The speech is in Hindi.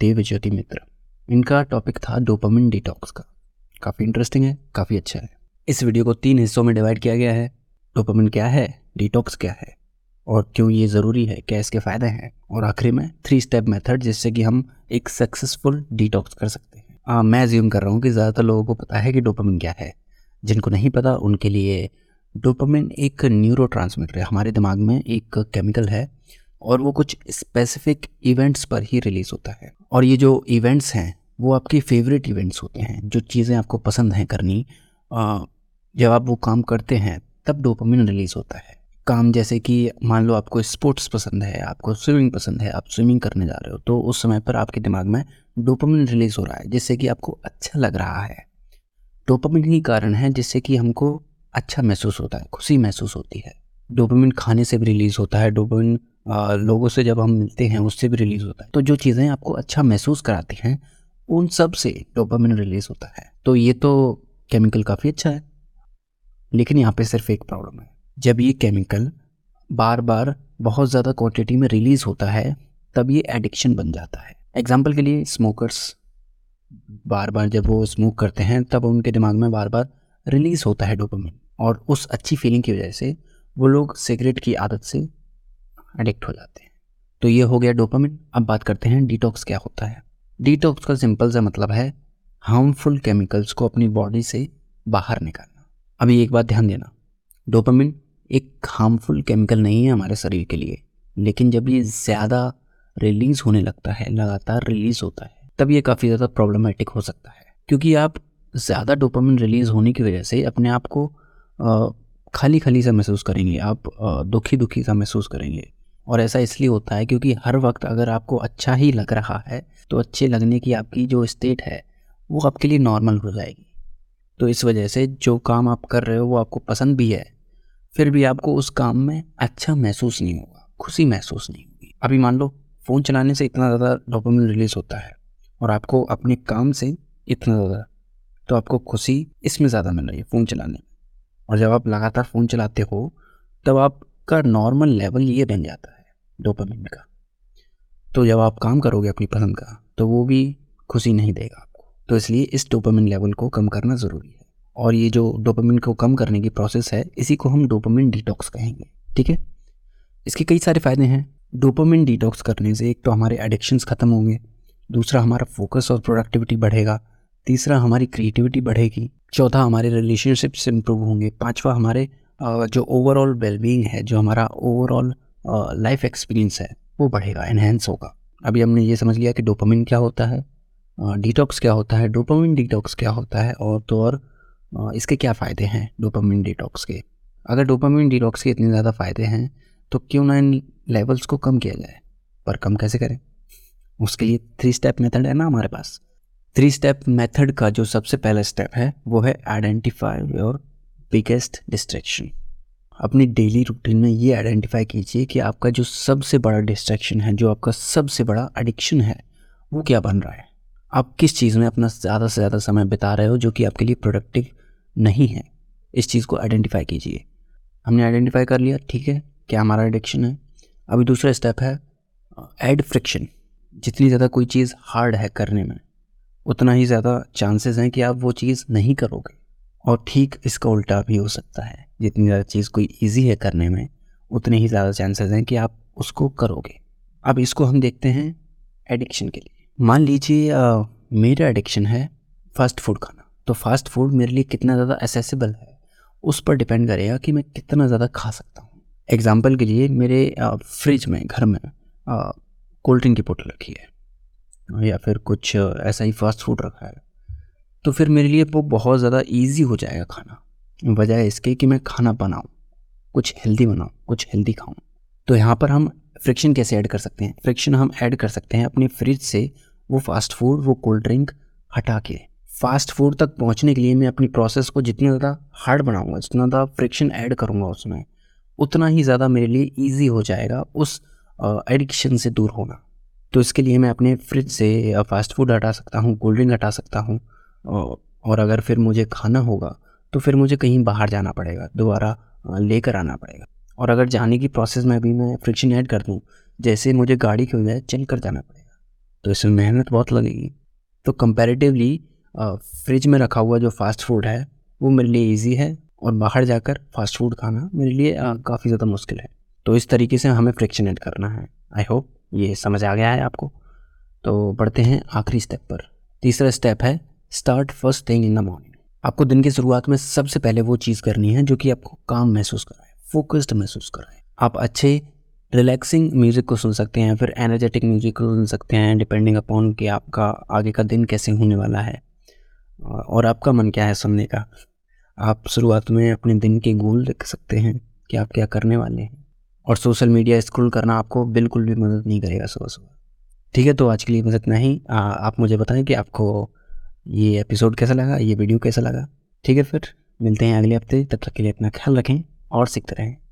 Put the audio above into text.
देव ज्योति मित्र। इनका टॉपिक था डोपामिन डिटॉक्स का। काफ़ी इंटरेस्टिंग है काफ़ी अच्छा है। इस वीडियो को तीन हिस्सों में डिवाइड किया गया है। डोपामिन क्या है डिटॉक्स क्या है? और क्यों ये ज़रूरी है क्या इसके फ़ायदे हैं? और आखिरी में थ्री स्टेप मेथड जिससे कि हम एक सक्सेसफुल डिटॉक्स कर सकते हैं। आ, मैं ज्यूम कर रहा हूँ कि ज़्यादातर लोगों को पता है कि डोपामिन क्या है। जिनको नहीं पता उनके लिए डोपामिन एक न्यूरो है। हमारे दिमाग में एक केमिकल है और वो कुछ स्पेसिफिक इवेंट्स पर ही रिलीज़ होता है। और ये जो इवेंट्स हैं, वो आपकी फेवरेट इवेंट्स होते हैं, जो चीज़ें आपको पसंद हैं करनी। जब आप वो काम करते हैं, तब डोपामिन रिलीज़ होता है। काम जैसे कि मान लो आपको स्पोर्ट्स पसंद है, आपको स्विमिंग पसंद है, आप स्विमिंग करने जा रहे हो तो उस समय पर आपके दिमाग में डोपामिन रिलीज़ हो रहा है, जिससे कि आपको अच्छा लग रहा है। डोपामिन ही कारण है जिससे कि हमको अच्छा महसूस होता है, खुशी महसूस होती है। डोपामिन खाने से भी रिलीज़ होता है डोपामिन लोगों से जब हम मिलते हैं, उससे भी रिलीज़ होता है। तो जो चीज़ें आपको अच्छा महसूस कराती हैं, उन सबसे डोपामिन रिलीज़ होता है। तो ये तो केमिकल काफ़ी अच्छा है। लेकिन यहाँ पे सिर्फ़ एक प्रॉब्लम है। जब ये केमिकल बार बार बहुत ज़्यादा क्वांटिटी में रिलीज़ होता है, तब ये एडिक्शन बन जाता है। एग्ज़ाम्पल के लिए स्मोकर्स बार बार जब वो स्मोक करते हैं, तब उनके दिमाग में बार बार रिलीज़ होता है डोपामिन और उस अच्छी फीलिंग की वजह से वो लोग सिगरेट की आदत से एडिक्ट हो जाते हैं। तो ये हो गया डोपामिन अब बात करते हैं डिटॉक्स क्या होता है। डिटॉक्स का सिंपल सा मतलब है हार्मफुल केमिकल्स को अपनी बॉडी से बाहर निकालना। अभी एक बात ध्यान देना। डोपामिन एक हार्मफुल केमिकल नहीं है हमारे शरीर के लिए, लेकिन जब ये ज़्यादा रिलीज़ होने लगता है, लगातार रिलीज़ होता है, तब ये काफ़ी ज़्यादा प्रॉब्लमेटिक हो सकता है। क्योंकि आप ज़्यादा डोपामिन रिलीज़ होने की वजह से अपने आप को खाली खाली सा महसूस करेंगे। आप दुखी दुखी सा महसूस करेंगे। और ऐसा इसलिए होता है क्योंकि हर वक्त अगर आपको अच्छा ही लग रहा है तो अच्छे लगने की आपकी जो स्टेट है, वो आपके लिए नॉर्मल हो जाएगी। तो इस वजह से जो काम आप कर रहे हो, वो आपको पसंद भी है, फिर भी आपको उस काम में अच्छा महसूस नहीं होगा, खुशी महसूस नहीं होगी। अभी मान लो फ़ोन चलाने से इतना ज़्यादा डोपामिन रिलीज़ होता है और आपको अपने काम से इतना ज़्यादा तो आपको खुशी इसमें ज़्यादा मिल रही है फ़ोन चलाने में। और जब आप लगातार फ़ोन चलाते हो, तब आपका नॉर्मल लेवल ये बन जाता है। डोपामिन का। तो जब आप काम करोगे अपनी पसंद का तो वो भी खुशी नहीं देगा आपको। तो इसलिए इस डोपामिन लेवल को कम करना ज़रूरी है। और ये जो डोपामिन को कम करने की प्रोसेस है, इसी को हम डोपामिन डिटॉक्स कहेंगे, ठीक है? इसके कई सारे फ़ायदे हैं। डोपामिन डिटॉक्स करने से एक तो हमारे एडिक्शंस ख़त्म होंगे, दूसरा हमारा फोकस और प्रोडक्टिविटी बढ़ेगा, तीसरा हमारी क्रिएटिविटी बढ़ेगी, चौथा हमारे रिलेशनशिप्स इम्प्रूव होंगे, पांचवा हमारे जो ओवरऑल वेलबींग है, जो हमारा ओवरऑल लाइफ एक्सपीरियंस है, वो बढ़ेगा इन्हेंस होगा। अभी हमने ये समझ लिया कि डोपामिन क्या होता है डिटॉक्स क्या होता है डोपामिन डिटॉक्स क्या होता है, और तो और इसके क्या फ़ायदे हैं डोपामिन डिटॉक्स के? अगर डोपामिन डिटॉक्स के इतने ज़्यादा फ़ायदे हैं तो क्यों ना इन लेवल्स को कम किया जाए? पर कम कैसे करें? उसके लिए थ्री स्टेप मेथड है ना हमारे पास। थ्री स्टेप मेथड का जो सबसे पहला स्टेप है, वो है आइडेंटिफाई योर बिगेस्ट डिस्ट्रैक्शन अपनी डेली रूटीन में ये आइडेंटिफाई कीजिए कि आपका जो सबसे बड़ा डिस्ट्रैक्शन है, जो आपका सबसे बड़ा एडिक्शन है, वो क्या बन रहा है? आप किस चीज़ में अपना ज़्यादा से ज़्यादा समय बिता रहे हो जो कि आपके लिए प्रोडक्टिव नहीं है? इस चीज़ को आइडेंटिफाई कीजिए। हमने आइडेंटिफाई कर लिया, ठीक है, क्या हमारा एडिक्शन है? अभी दूसरा स्टेप है एड फ्रिक्शन जितनी ज़्यादा कोई चीज़ हार्ड है करने में, उतना ही ज़्यादा चांसेस हैं कि आप वो चीज़ नहीं करोगे। और ठीक इसका उल्टा भी हो सकता है। जितनी ज़्यादा चीज़ कोई ईजी है करने में, उतने ही ज़्यादा चांसेस हैं कि आप उसको करोगे। अब इसको हम देखते हैं एडिक्शन के लिए। मान लीजिए मेरा एडिक्शन है फास्ट फ़ूड खाना। तो फास्ट फ़ूड मेरे लिए कितना ज़्यादा एसेसिबल है, उस पर डिपेंड करेगा कि मैं कितना ज़्यादा खा सकता हूँ। एग्ज़ाम्पल के लिए मेरे फ्रिज में, घर में कोल्ड ड्रिंक की बोतल रखी है। या फिर कुछ ऐसा ही फास्ट फ़ूड रखा है। तो फिर मेरे लिए वो बहुत ज़्यादा ईजी हो जाएगा खाना। वजह इसके कि मैं खाना बनाऊँ, कुछ हेल्दी बनाऊँ, कुछ हेल्दी खाऊँ। तो यहाँ पर हम फ्रिक्शन कैसे ऐड कर सकते हैं? फ्रिक्शन हम ऐड कर सकते हैं अपने फ्रिज से वो फास्ट फ़ूड वो कोल्ड ड्रिंक हटा के। फास्ट फ़ूड तक पहुँचने के लिए मैं अपनी प्रोसेस को जितना ज़्यादा हार्ड बनाऊँगा, जितना ज़्यादा फ्रिक्शन ऐड करूँगा उसमें, उतना ही ज़्यादा मेरे लिए ईजी हो जाएगा उस एडिक्शन से दूर होना। तो इसके लिए मैं अपने फ्रिज से फास्ट फ़ूड हटा सकता हूँ कोल्ड ड्रिंक हटा सकता हूँ। और अगर फिर मुझे खाना होगा तो फिर मुझे कहीं बाहर जाना पड़ेगा, दोबारा लेकर आना पड़ेगा। और अगर जाने की प्रोसेस में भी मैं फ्रिक्शन ऐड कर दूँ, जैसे मुझे गाड़ी की बजाय चल कर जाना पड़ेगा तो इसमें मेहनत बहुत लगेगी। तो कंपैरेटिवली फ्रिज में रखा हुआ जो फास्ट फ़ूड है, वो मेरे लिए ईजी है और बाहर जाकर फास्ट फ़ूड खाना मेरे लिए काफ़ी ज़्यादा मुश्किल है। तो इस तरीके से हमें फ्रिक्शन ऐड करना है। आई होप ये समझ आ गया है आपको। तो बढ़ते हैं आखिरी स्टेप पर। तीसरा स्टेप है start first thing in the morning आपको दिन की शुरुआत में सबसे पहले वो चीज़ करनी है जो कि आपको काम महसूस कराए फोकस्ड महसूस कराए। आप अच्छे रिलैक्सिंग म्यूज़िक को सुन सकते हैं, फिर एनर्जेटिक म्यूज़िक को सुन सकते हैं डिपेंडिंग अपॉन कि आपका आगे का दिन कैसे होने वाला है। और आपका मन क्या है सुनने का? आप शुरुआत में अपने दिन के गोल लिख सकते हैं कि आप क्या करने वाले हैं। और सोशल मीडिया स्क्रॉल करना आपको बिल्कुल भी मदद नहीं करेगा सुबह सुबह ठीक है तो आज के लिए बस इतना ही। आप मुझे बताएँ कि आपको ये एपिसोड कैसा लगा? ये वीडियो कैसा लगा? ठीक है फिर, मिलते हैं अगले हफ़्ते। तब तक के लिए अपना ख्याल रखें और सीखते रहें।